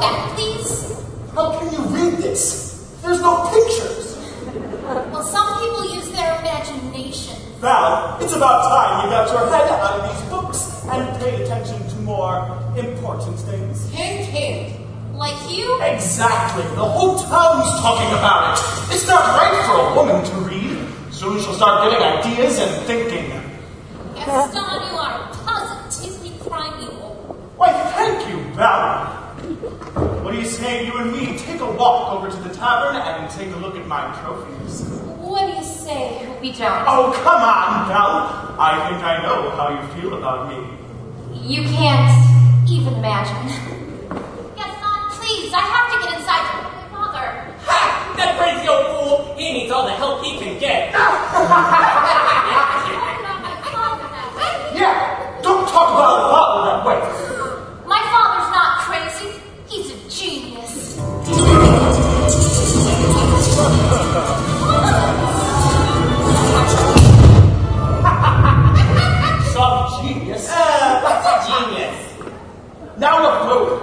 back these? How can you read this? There's no pictures. Well, some people use their imagination. Belle, it's about time you got your head out of these books and paid attention to more important things. Hint, hint. Like you? Exactly. The whole town's talking about it. It's not right for a woman to read. Soon she'll start getting ideas and thinking. Gaston, you are positively primeval. Why, thank you, Belle. What do you say you and me take a walk over to the tavern and take a look at my trophies? What do you say we don't? Oh, come on, Belle. I think I know how you feel about me. You can't even imagine. Gaston, please, I have to get inside to my father. Ha! That crazy old fool! He needs all the help he can get. I'm not my father that way. Yeah, don't talk about a father that way. Some genius. A genius? Now look.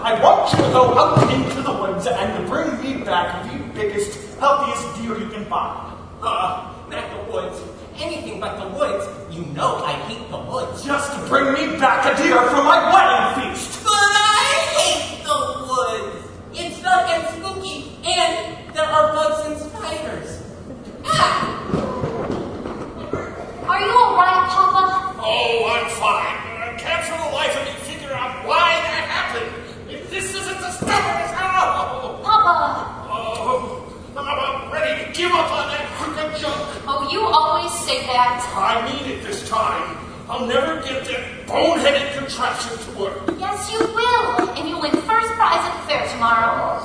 I want you to go out into the woods and bring me back the biggest, healthiest deer you can find. Uh, not the woods. Anything but the woods. You know I hate the woods. Just bring me back a deer for my wedding feast. But I hate the woods. It's dark and spooky, and there are bugs and spiders. Ah! Are you alright, Papa? Oh, I'm fine. I can't for the life of me figure out why that happened. If this isn't the stubbornest how. Papa! Oh, I'm about ready to give up on that crooked junk. Oh, you always say that. I mean it this time. I'll never get that boneheaded contraption to work. Yes, you will. And you'll win first prize at the fair tomorrow.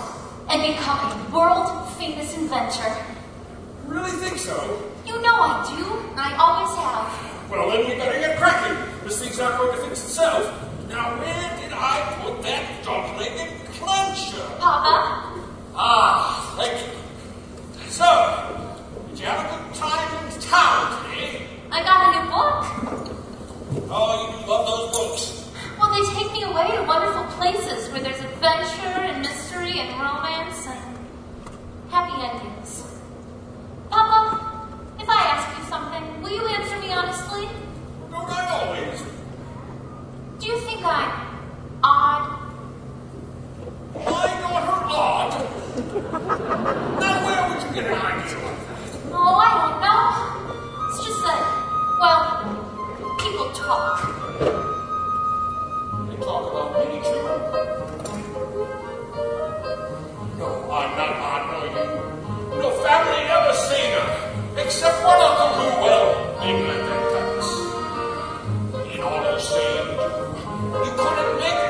And become a world famous inventor. Really think so? You know I do. I always have. Well, then we better get cracking. This thing's not going to fix itself. Now, where did I put that dog-legged clencher? Papa? Ah, thank you. So, did you have a good time in town today? I got a new book. Oh, you love those books. Well, they take me away to wonderful places where there's adventure and mystery and romance and happy endings. Papa, if I ask you something, will you answer me honestly? Don't I always? Do you think I'm odd? My daughter odd. now, where would you get an idea like that? Oh, I don't know. It's just that, well, people talk. They talk about me, too. No, I'm not no, you. No family ever seen her, except one Uncle who, well, let that pass. In all your saying, you couldn't make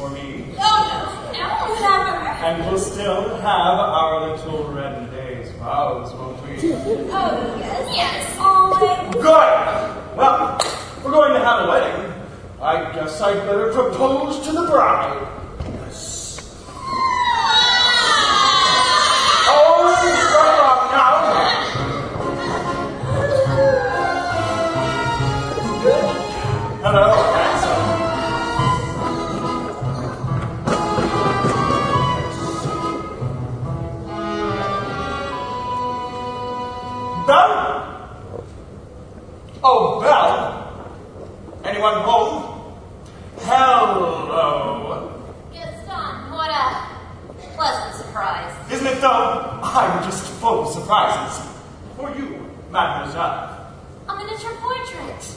for me. Oh, no, no, never. And we'll still have our little red days vows, won't we? Oh, yes. Yes, always. Good. Well, we're going to have a wedding. I guess I'd better propose to the bride. Hello. Gaston, what a pleasant surprise. Isn't it though? I'm just full of surprises. For you, mademoiselle. A miniature portrait.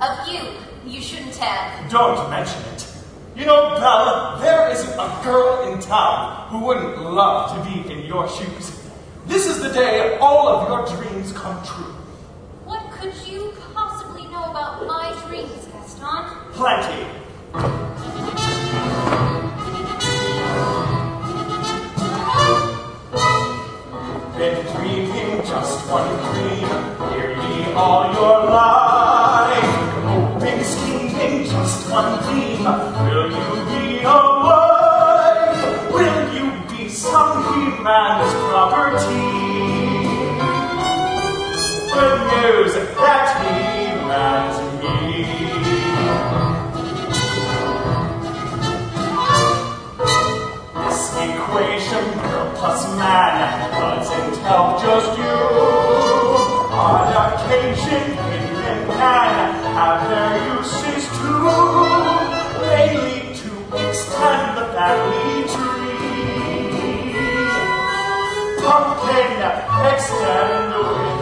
Of you. You shouldn't have. Don't mention it. You know, Belle, there isn't a girl in town who wouldn't love to be in your shoes. This is the day all of your dreams come true. What could you possibly know about my dreams? Plenty. Been dreaming just one dream, nearly all your life. Hoping, scheming, just one dream. Will you be a wife? Will you be some he-man's property? Good news, that he-man's me. Equation, girl plus man, doesn't help just you. On occasion, women can have their uses too. They lead to extend the family tree. Pumpkin, extend the with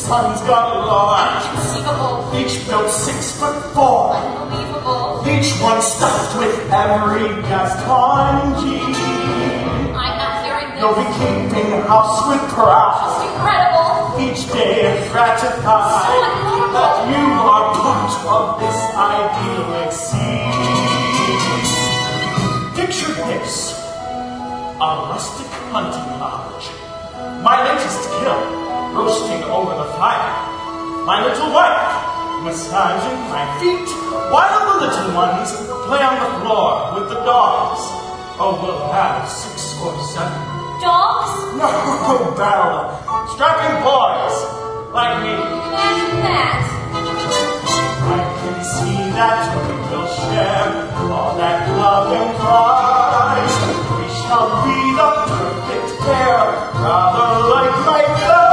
sons galore. Inconceivable. Each built six foot four. Unbelievable. Each one stuffed with every Gaston gene. I'm not hearing this. You'll be keeping house with pride. It's incredible. Each day a gratified that you are part of this idyllic scene. Picture this. A rustic hunting lodge. My latest kill, roasting over the fire. My little wife, massaging my feet, while the little ones play on the floor with the dogs. Oh, we'll have six or seven. Dogs? No, Belle. Strapping boys, like me. Imagine that. I can see that we will share all that love and pride. We shall be the perfect pair, rather like my eyes.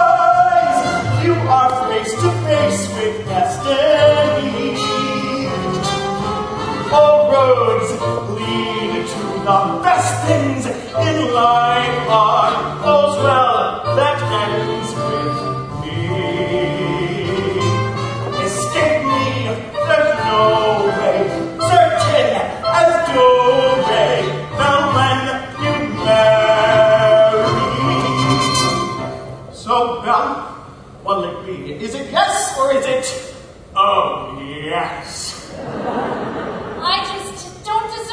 all roads lead to the best things in life are those well that ends with me. Escape me, there's no way, certain as doorway, now when you marry. So, now, what'll it be? Is it yes or is it? Oh, yes.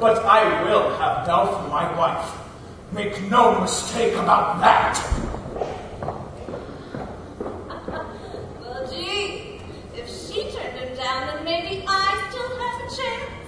but I will have Belle for my wife. Make no mistake about that. well, gee, if she turned him down, then maybe I still have a chance.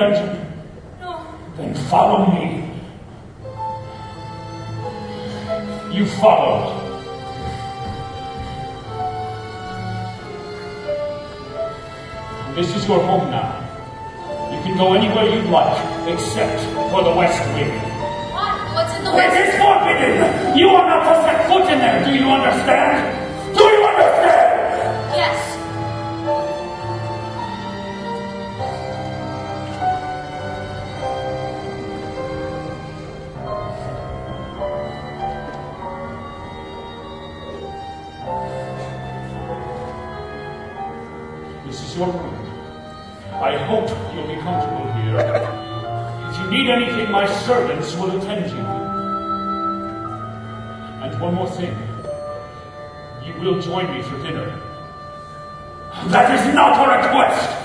country. my servants will attend you. And one more thing. You will join me for dinner. That is not a request!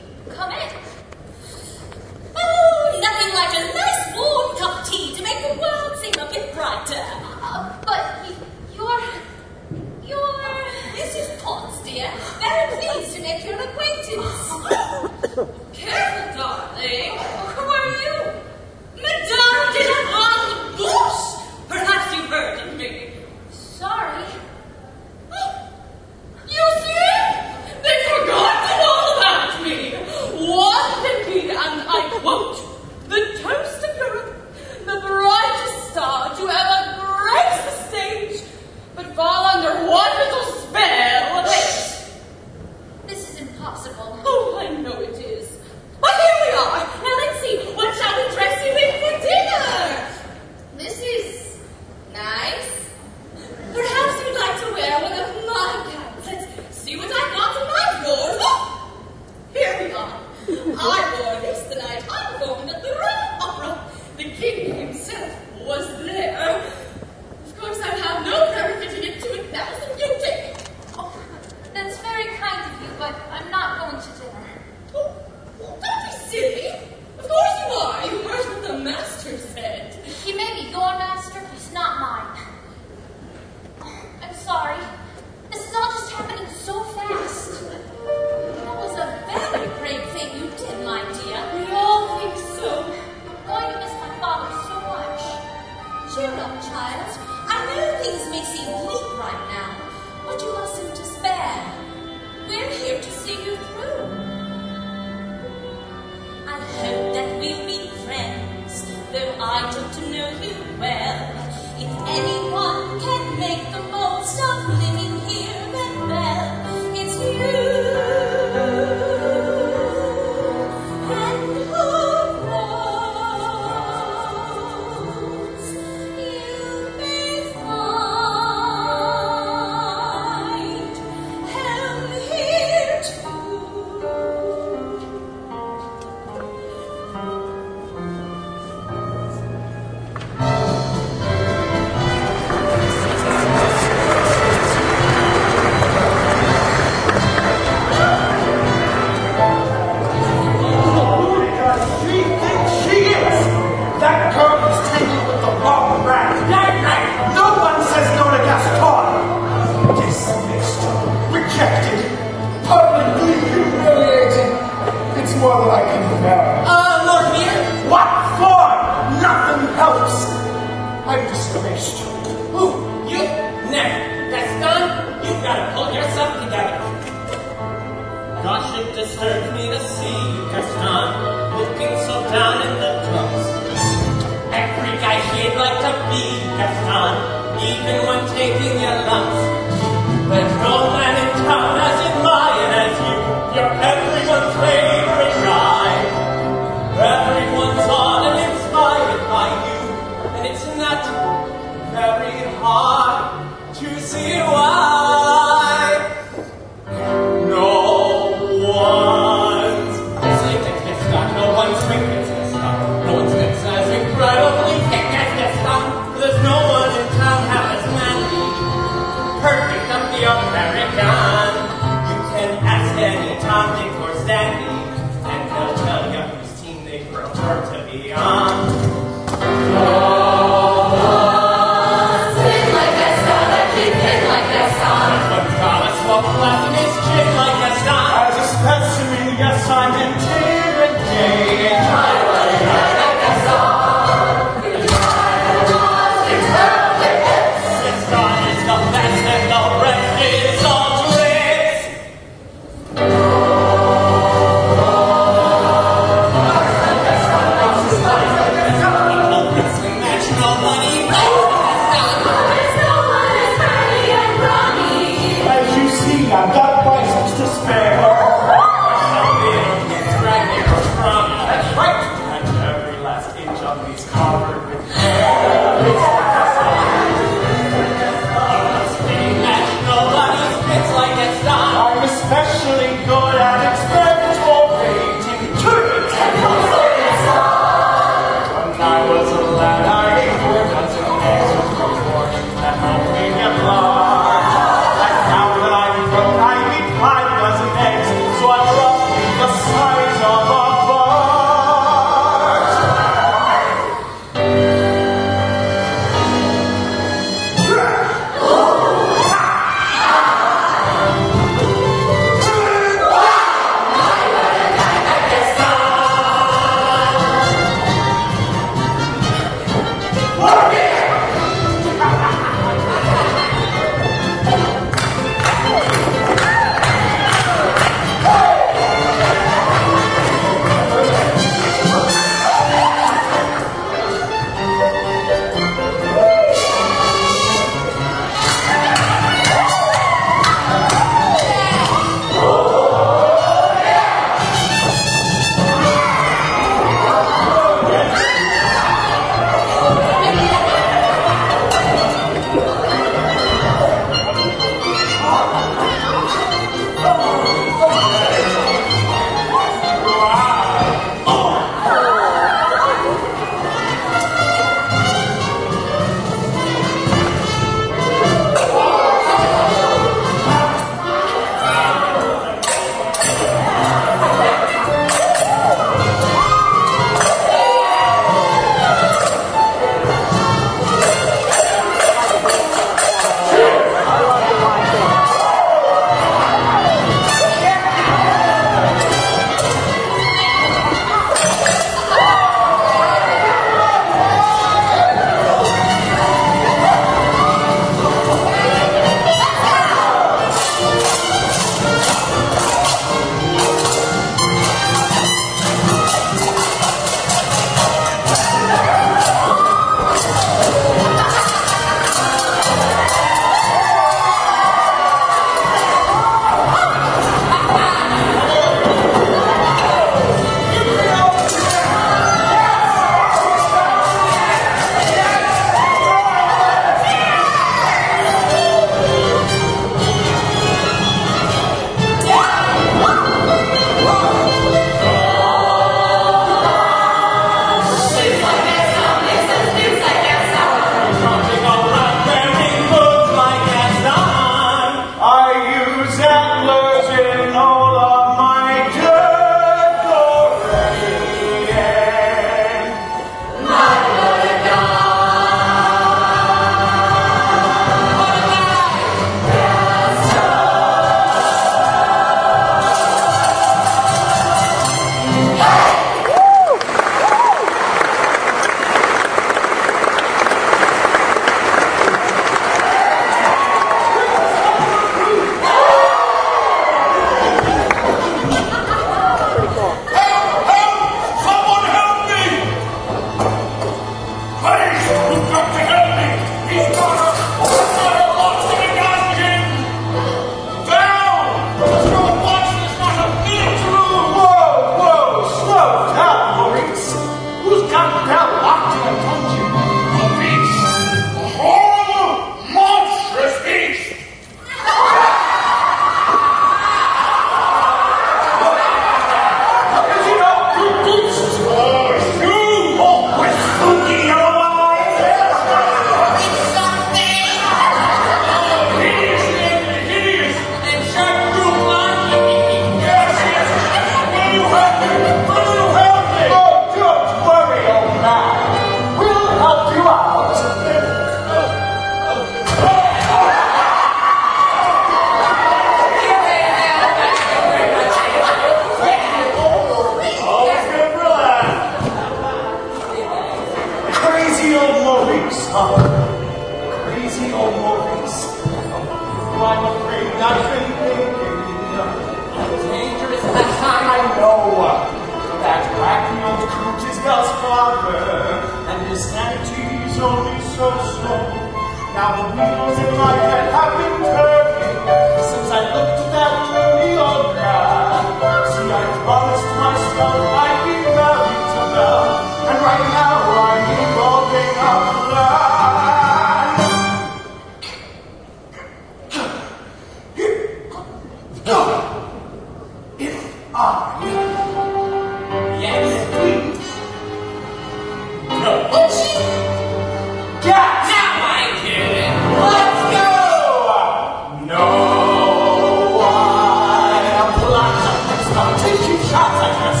stop taking shots at this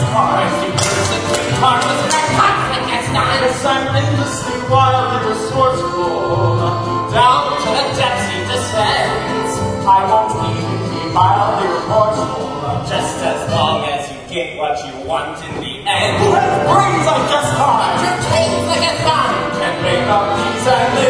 you the quick car, resourceful. Down to the depths he descends. I won't even be mildly remorseful. Just as long as you get what you want in the end. Who brains like this car? Your taste like a thumb can make up these and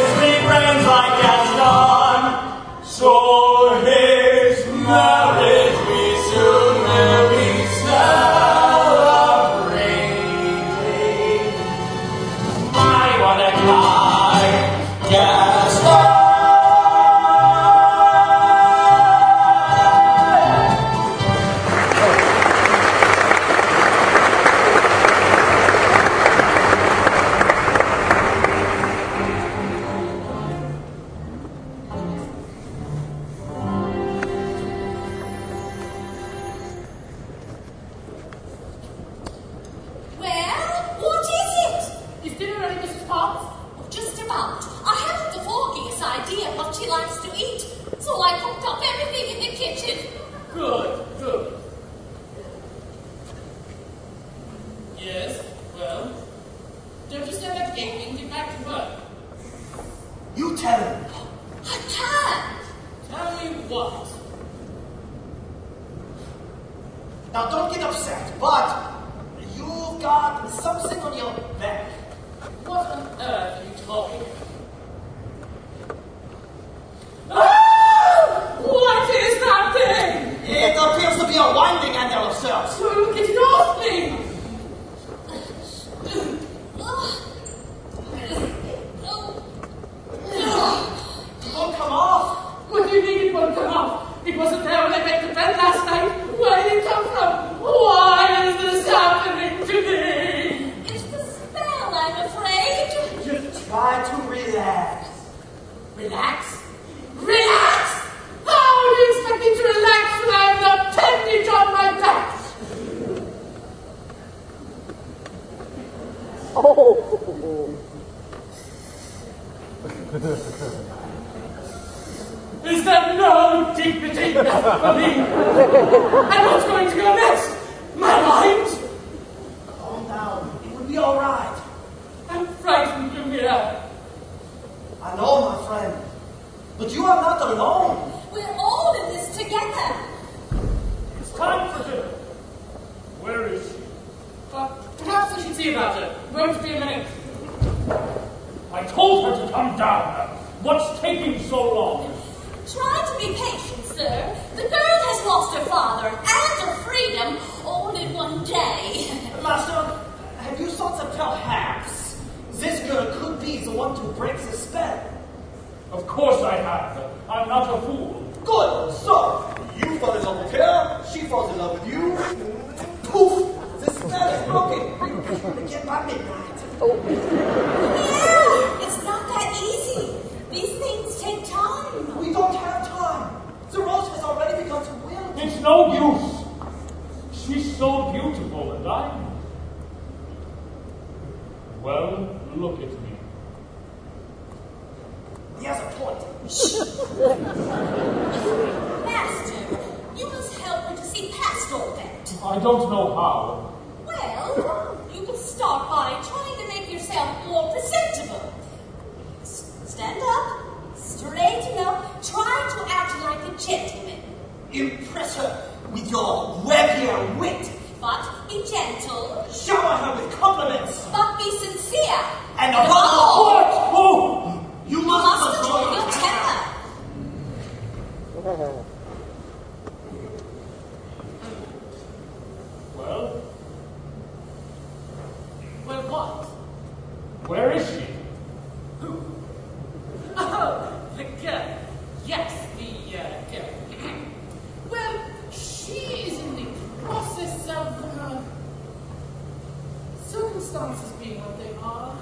circumstances being what they are,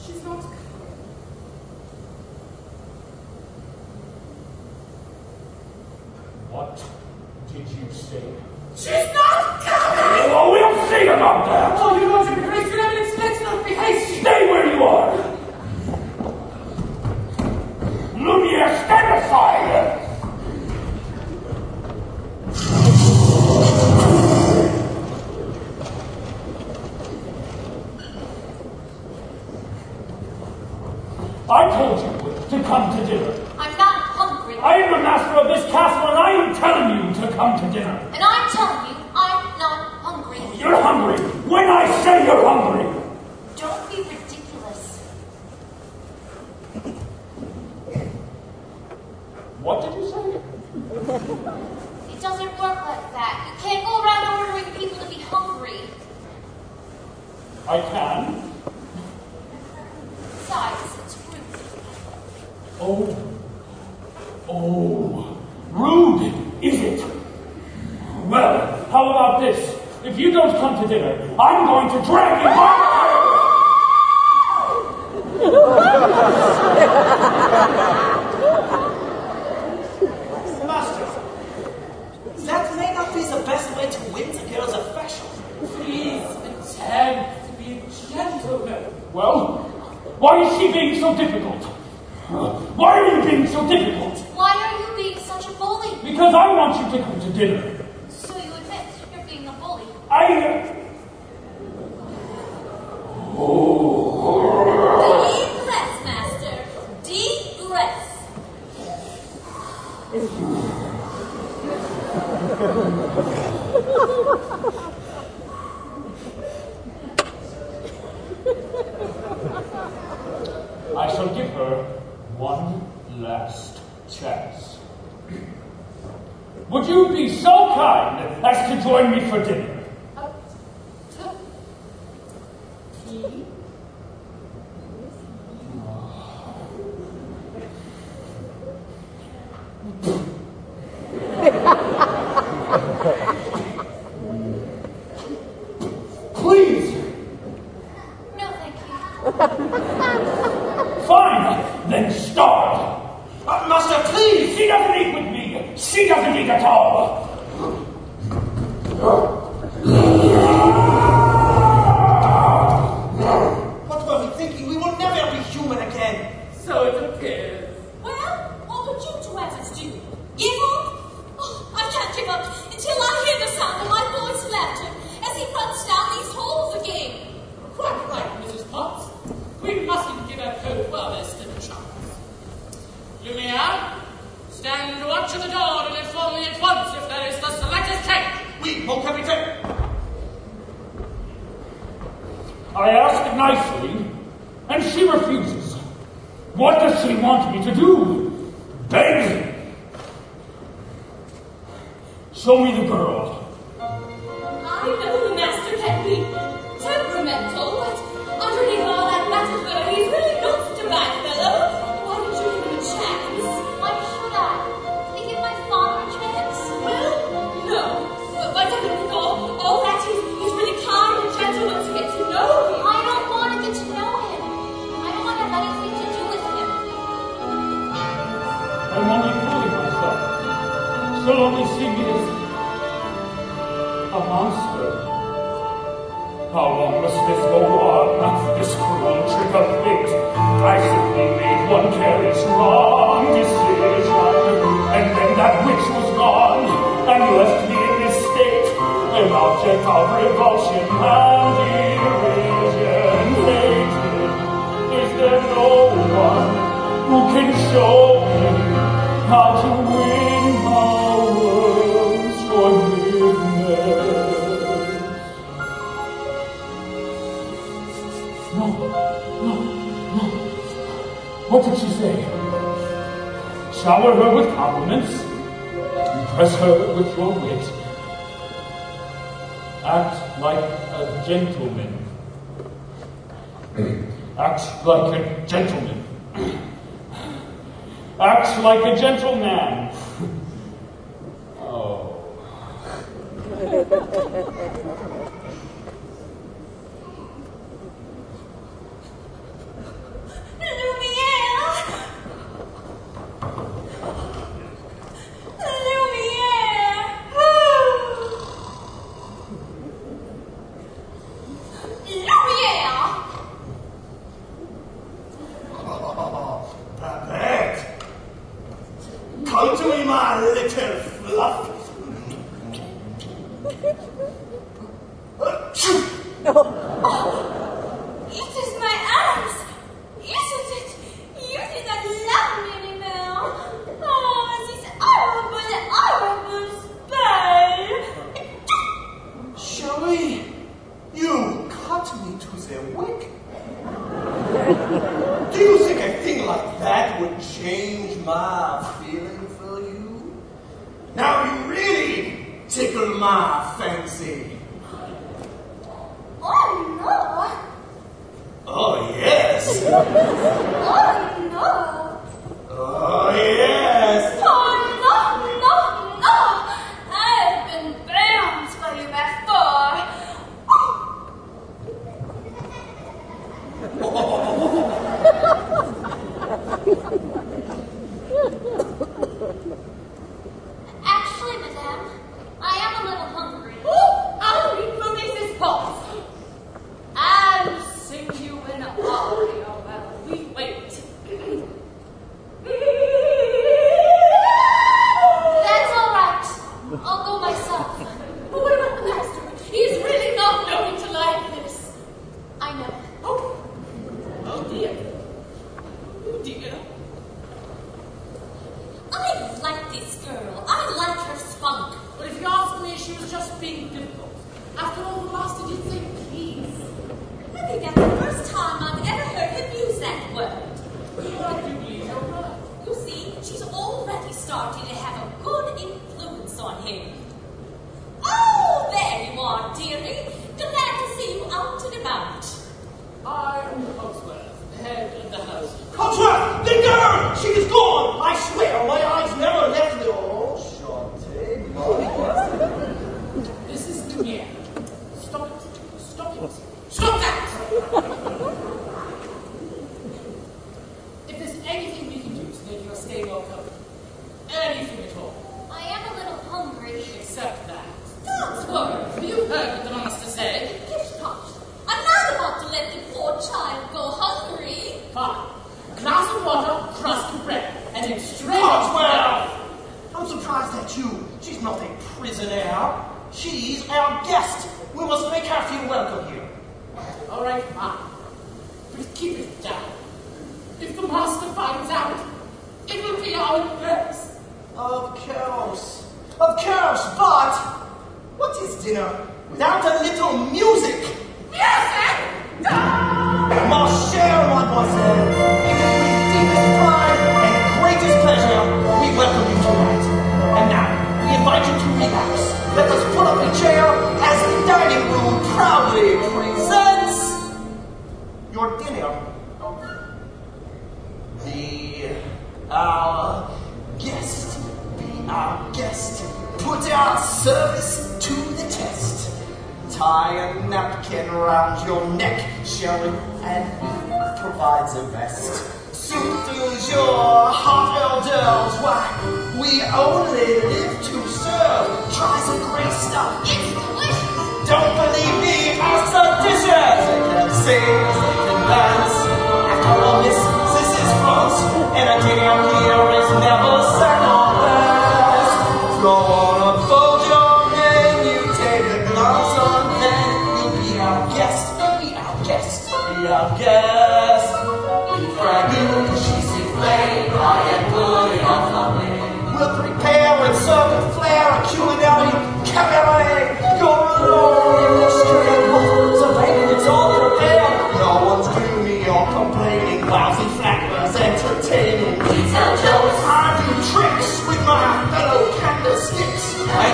she's not coming. What did you say? She's What did she say? Shower her with compliments, impress her with your wit, act like a gentleman. act like a gentleman. act like a gentleman.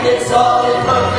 It's all in perfect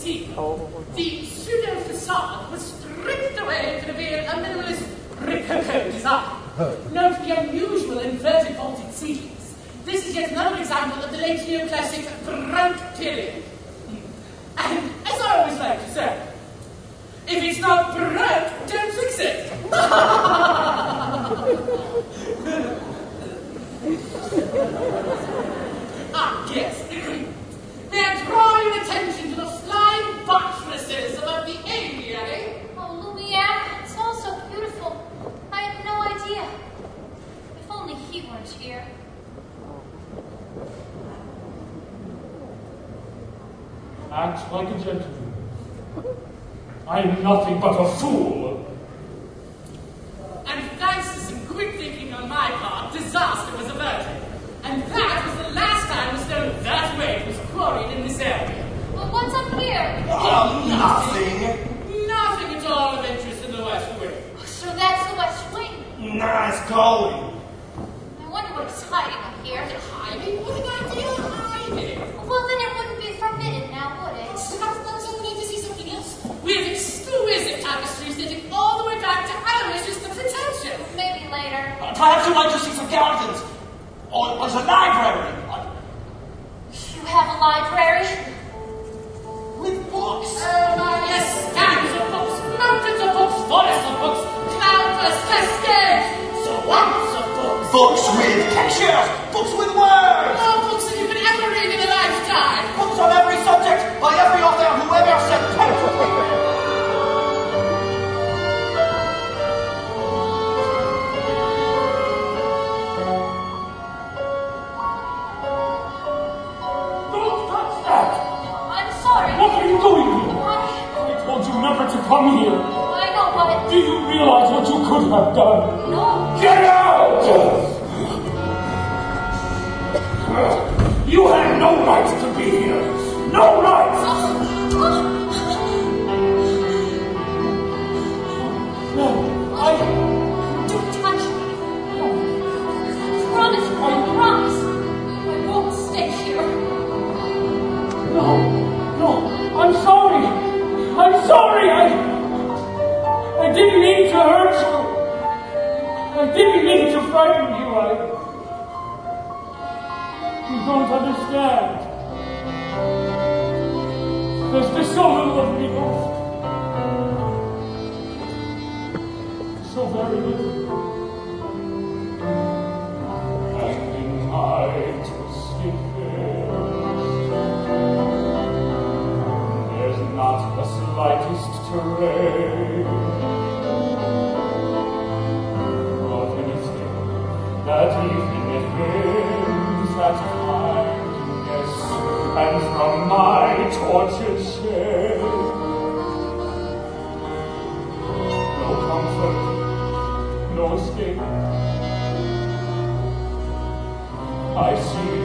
see, the pseudo facade was stripped away to reveal a minimalist rococo design. Note the unusual inverted vaulted ceilings. This is yet another example of the late neoclassic Baroque period. And as I always like to say, if it's not Baroque, don't fix it. ah, yes. May draw your attention to the flying buttresses above the aviary? Oh, Lumiere, it's all so beautiful. I had no idea. If only he weren't here. Act like a gentleman. I am nothing but a fool. And thanks to some quick thinking on my part, disaster was averted. And that was the last time a stone that weight was quarried in this area. Well, what's up here? Oh, nothing. Nothing at all of interest in the West Wing. Oh, so that's the West Wing. Nice going. I wonder what he's hiding up here. Hiding? What an idea of hiding! Well, then it wouldn't be forbidden now, would it? Perhaps we need to see something else. We have exquisite tapestries dating all the way back to Aloysius the Pretentious. Maybe later. Perhaps you'd like to see some gardens. Or, or the library. You have a library? With books. Oh my, yes, stacks of books, mountains of books, forests of books, countless cascades, swamps of books. Books with pictures. Books with words. More books than you could ever read in a lifetime. Books on every subject by every author who ever said pen come here. I know, but Do you realize what you could have done? no. Get out! You had no right to be here. No right! No, I... Don't touch me. Promise I promise. I won't stay here. No, no, I'm sorry. I'm sorry. I, didn't mean to hurt you. I didn't mean to frighten you. I, you don't understand. There's just so little of me left. So very little. There's not the slightest terrain that even hymns at kindness, and from my tortured shame, no comfort, no escape. I see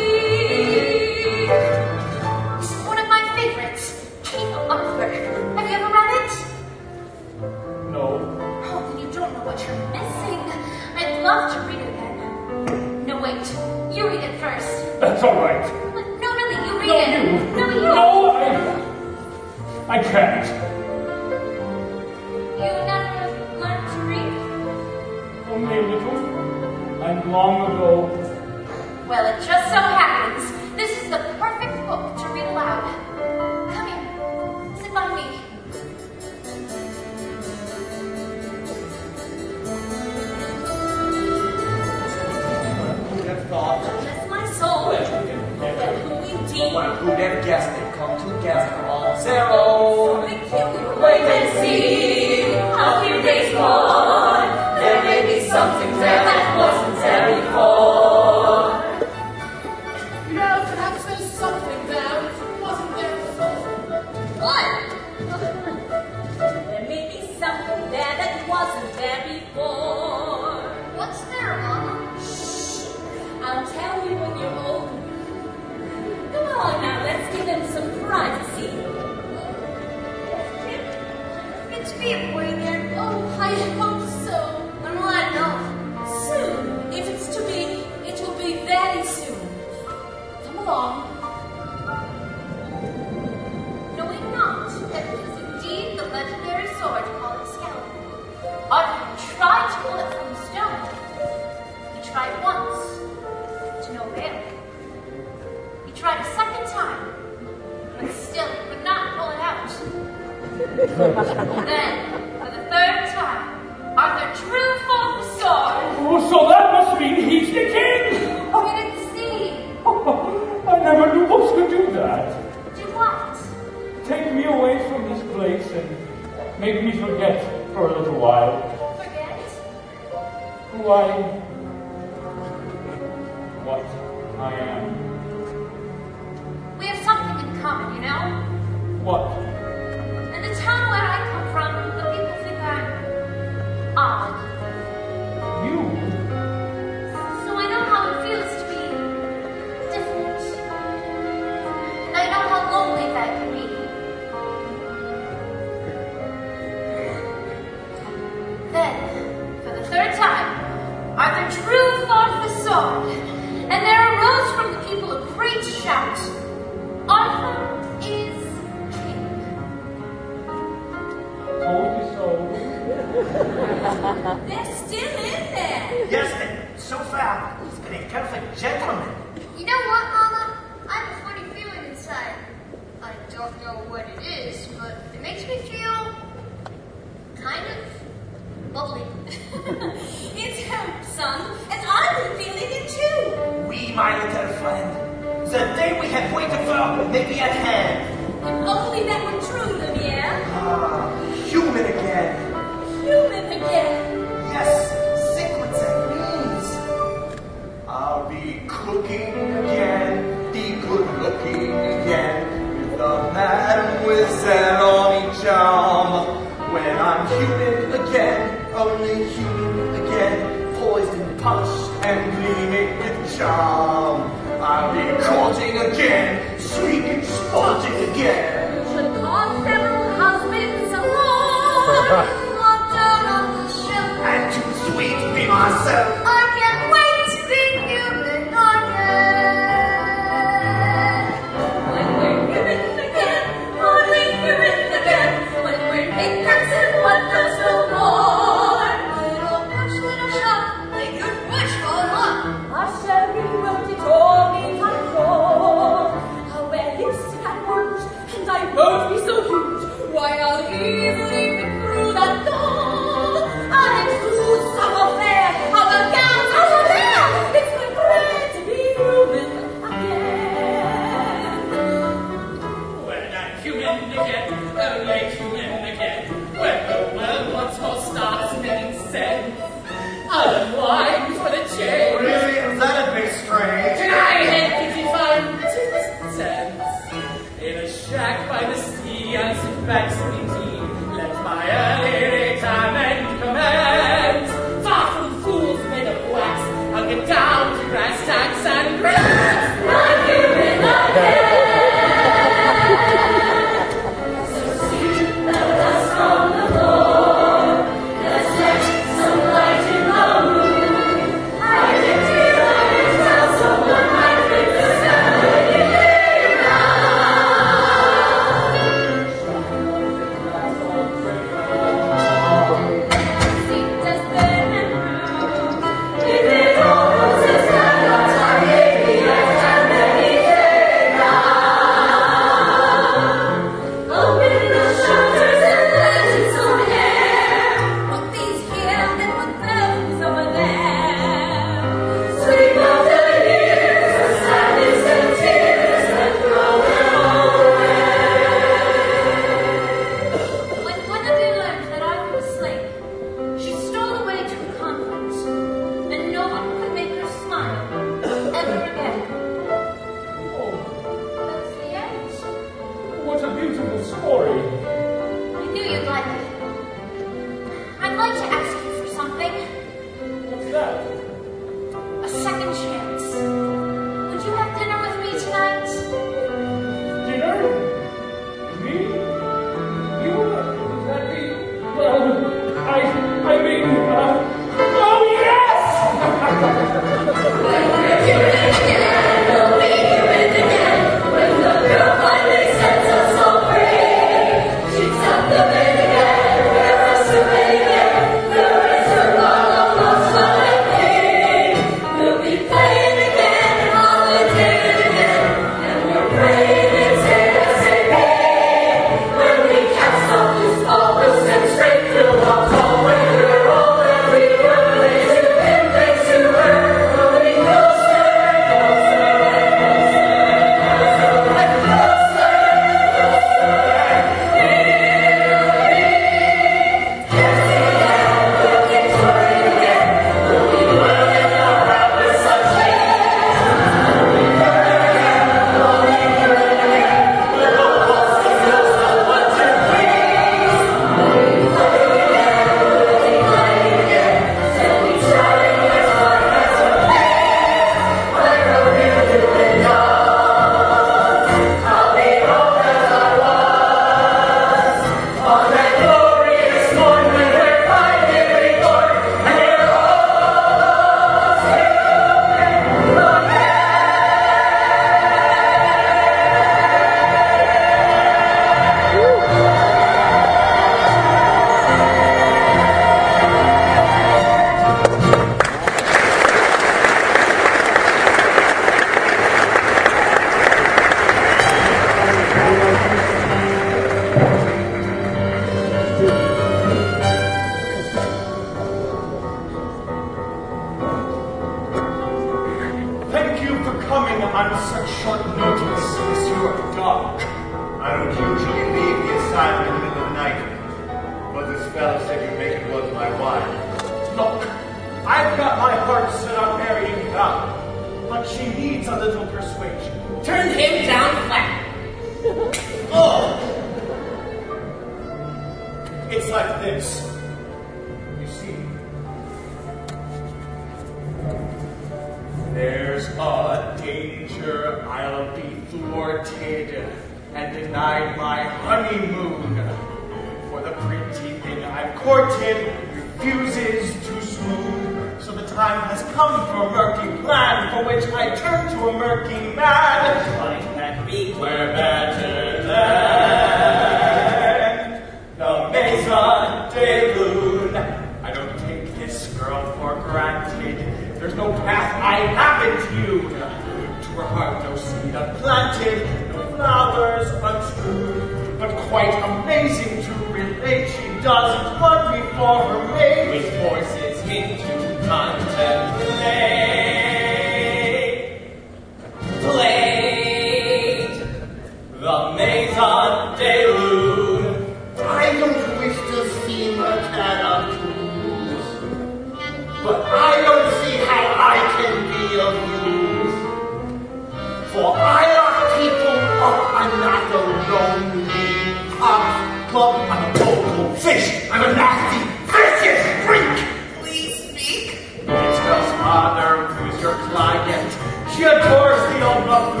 of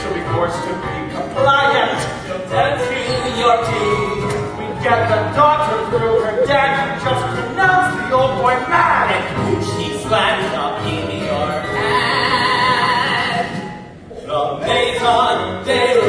she'll be forced to be compliant. And feed your tea. We get the daughter through her dad who just pronounced the old boy mad. And she slams up in your hand. The maison de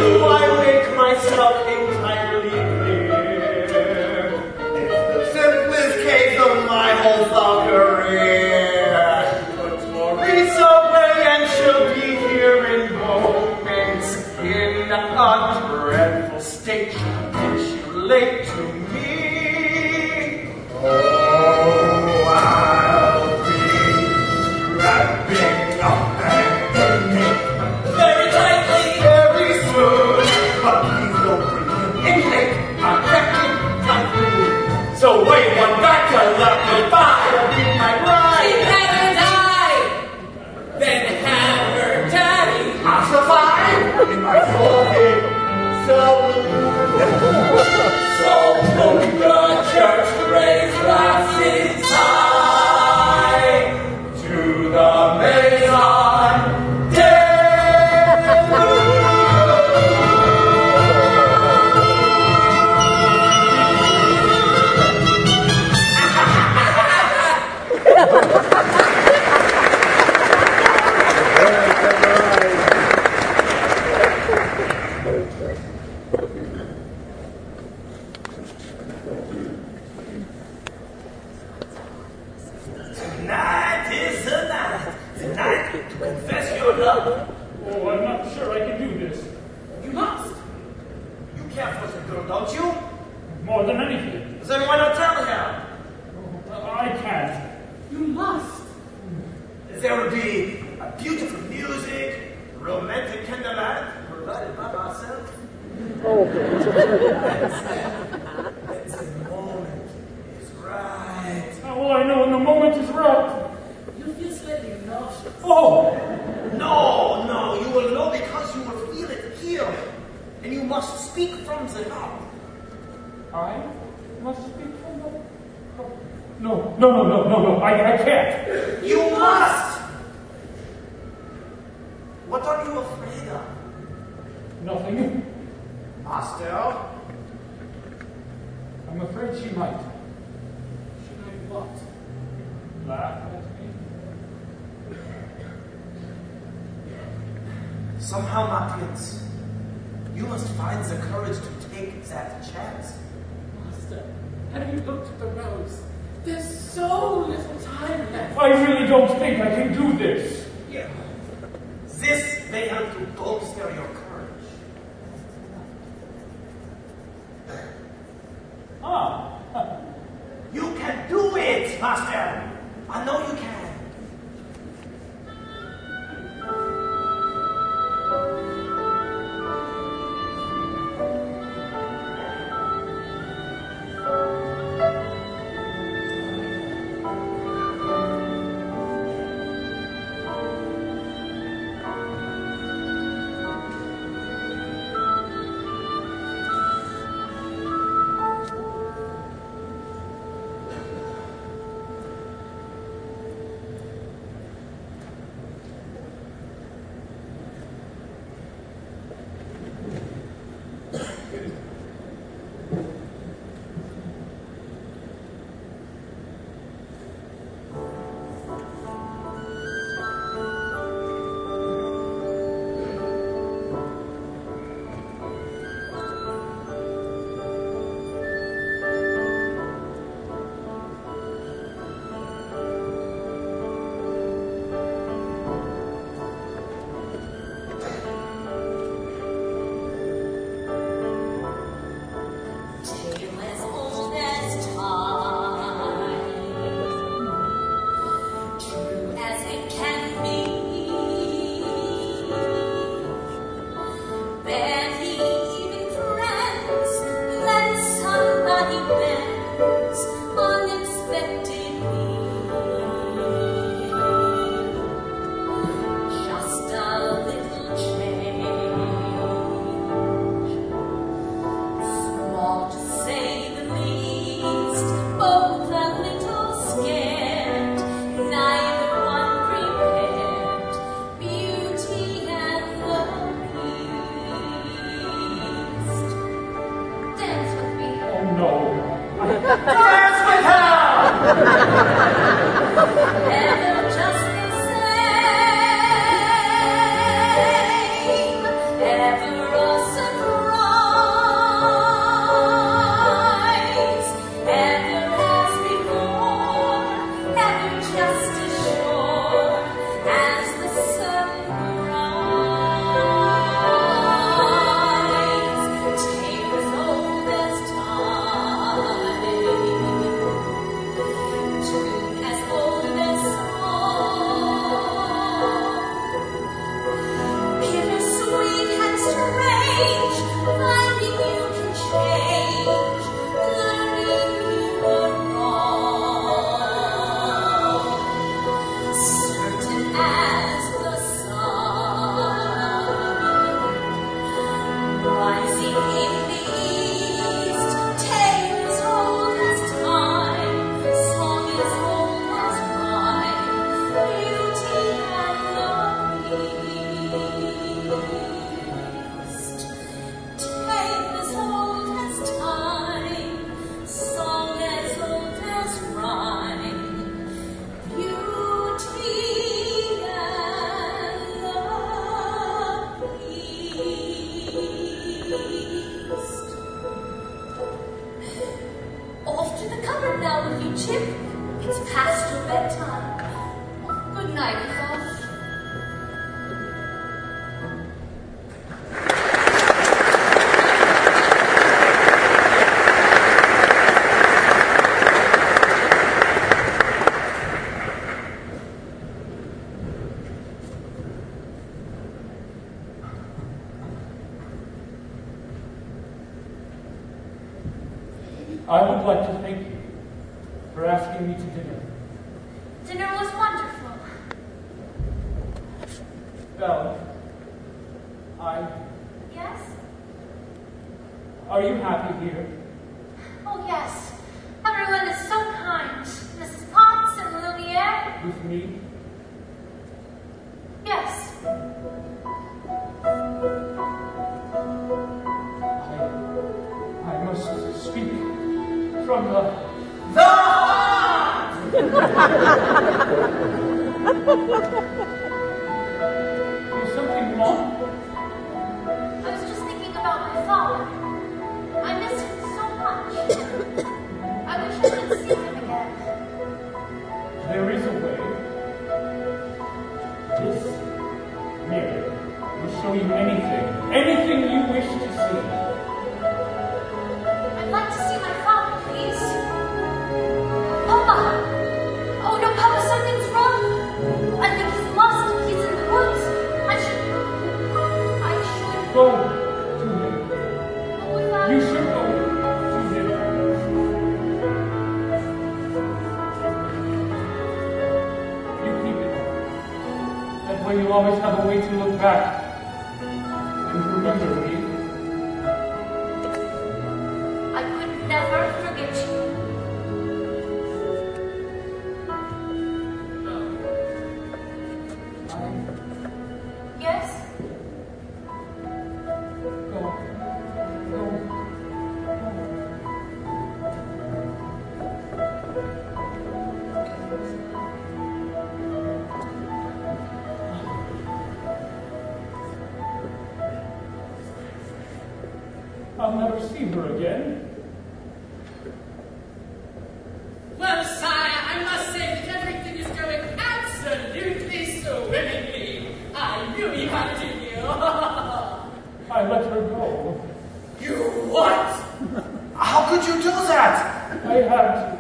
that?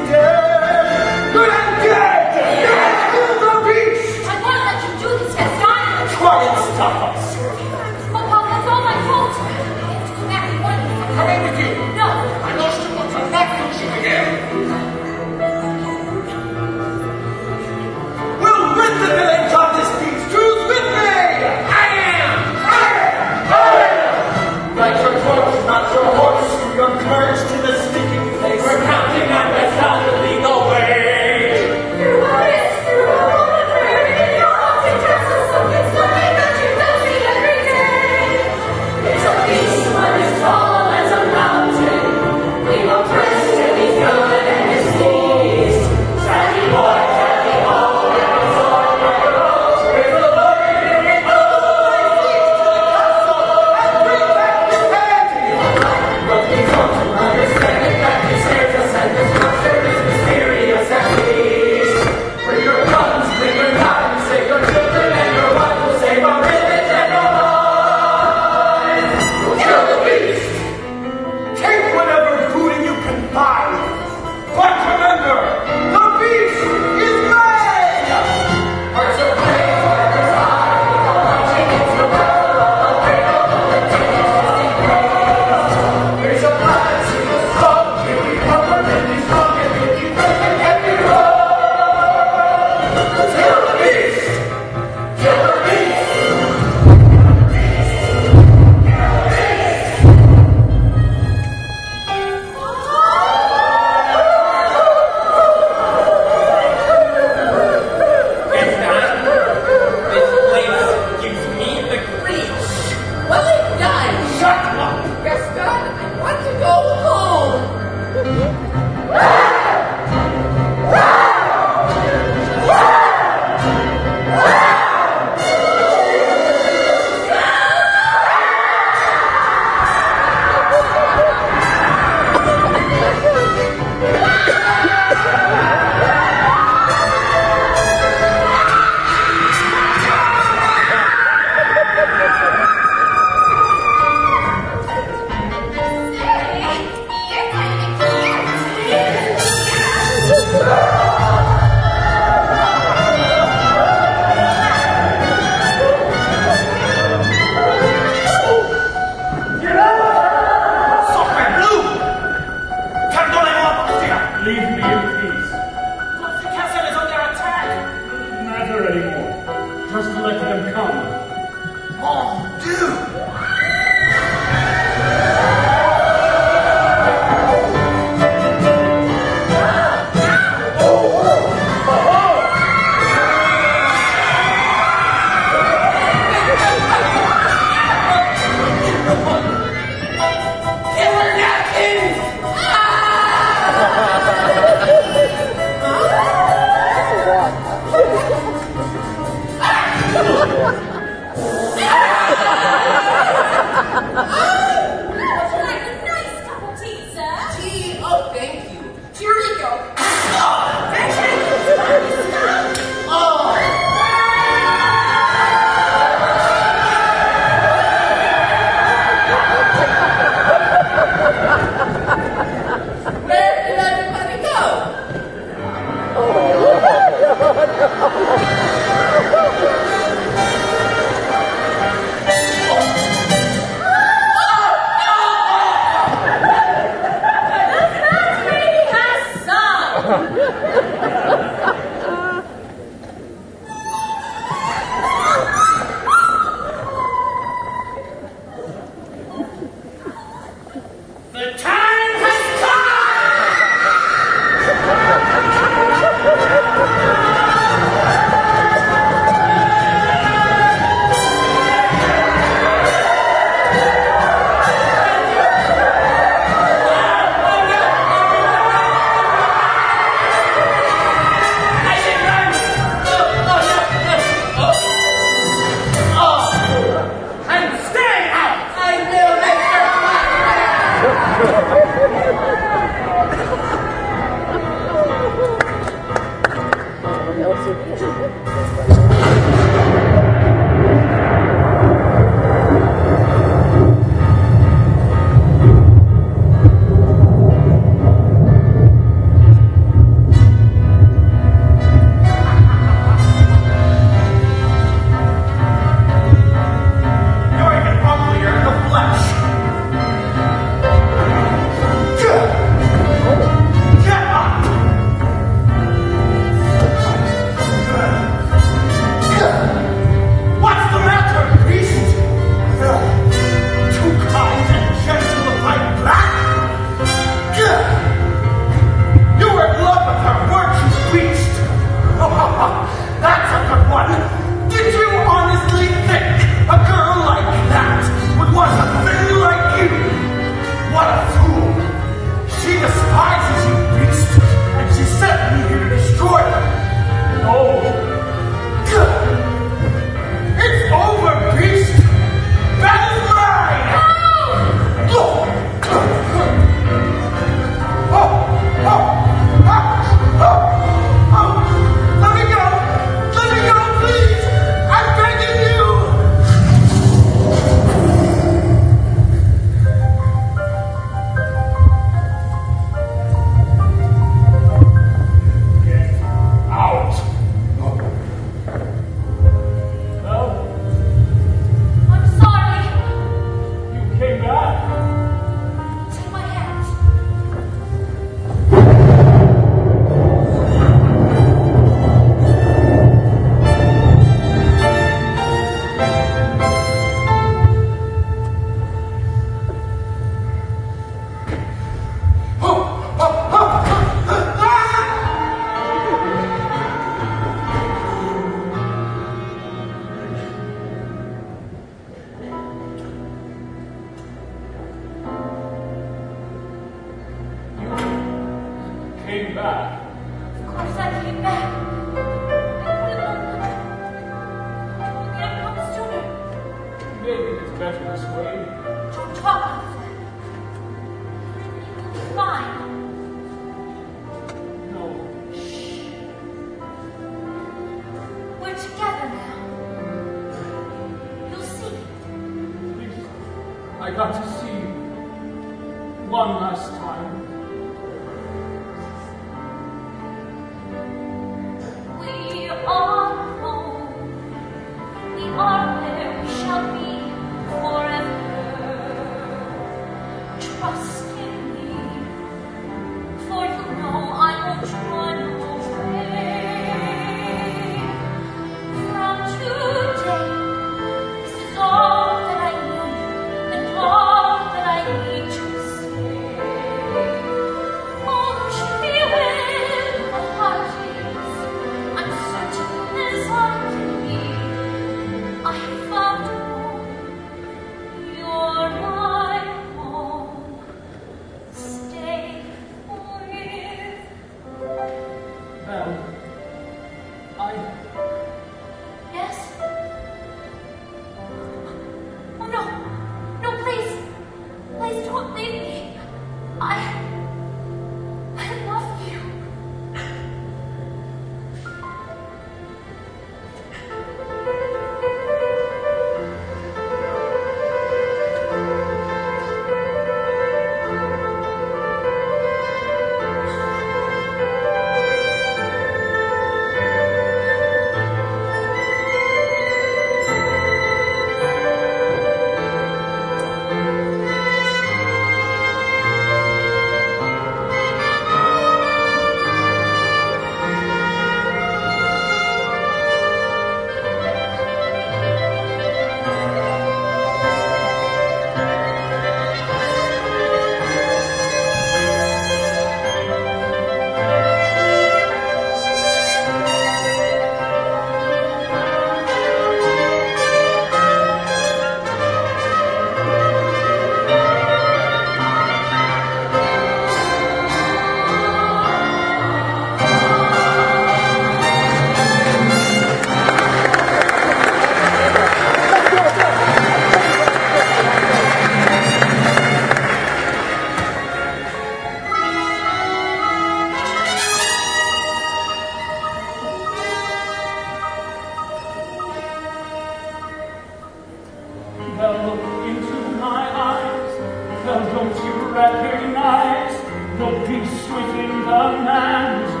Don't you recognize the beast within the man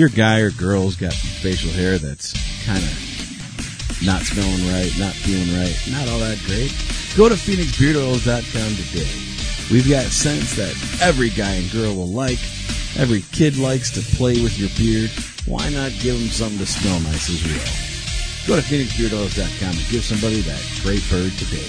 Your guy or girl's got facial hair that's kind of not smelling right, not feeling right, not all that great, go to PhoenixBeardOils.com today. We've got scents that every guy and girl will like. Every kid likes to play with your beard. Why not give them something to smell nice as well? Go to PhoenixBeardOils.com and give somebody that great bird today.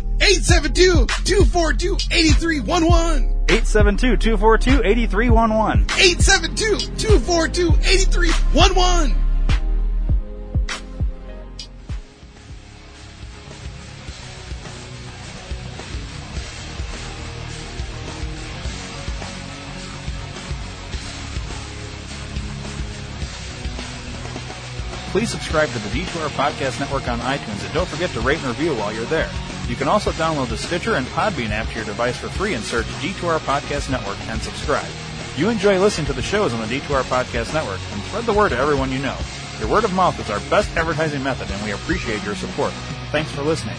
872-242-8311. 872-242-8311. 872-242-8311. Please subscribe to the D2R Podcast Network on iTunes and don't forget to rate and review while you're there. You can also download the Stitcher and Podbean app to your device for free and search D2R Podcast Network and subscribe. You enjoy listening to the shows on the D2R Podcast Network, and spread the word to everyone you know. Your word of mouth is our best advertising method and we appreciate your support. Thanks for listening.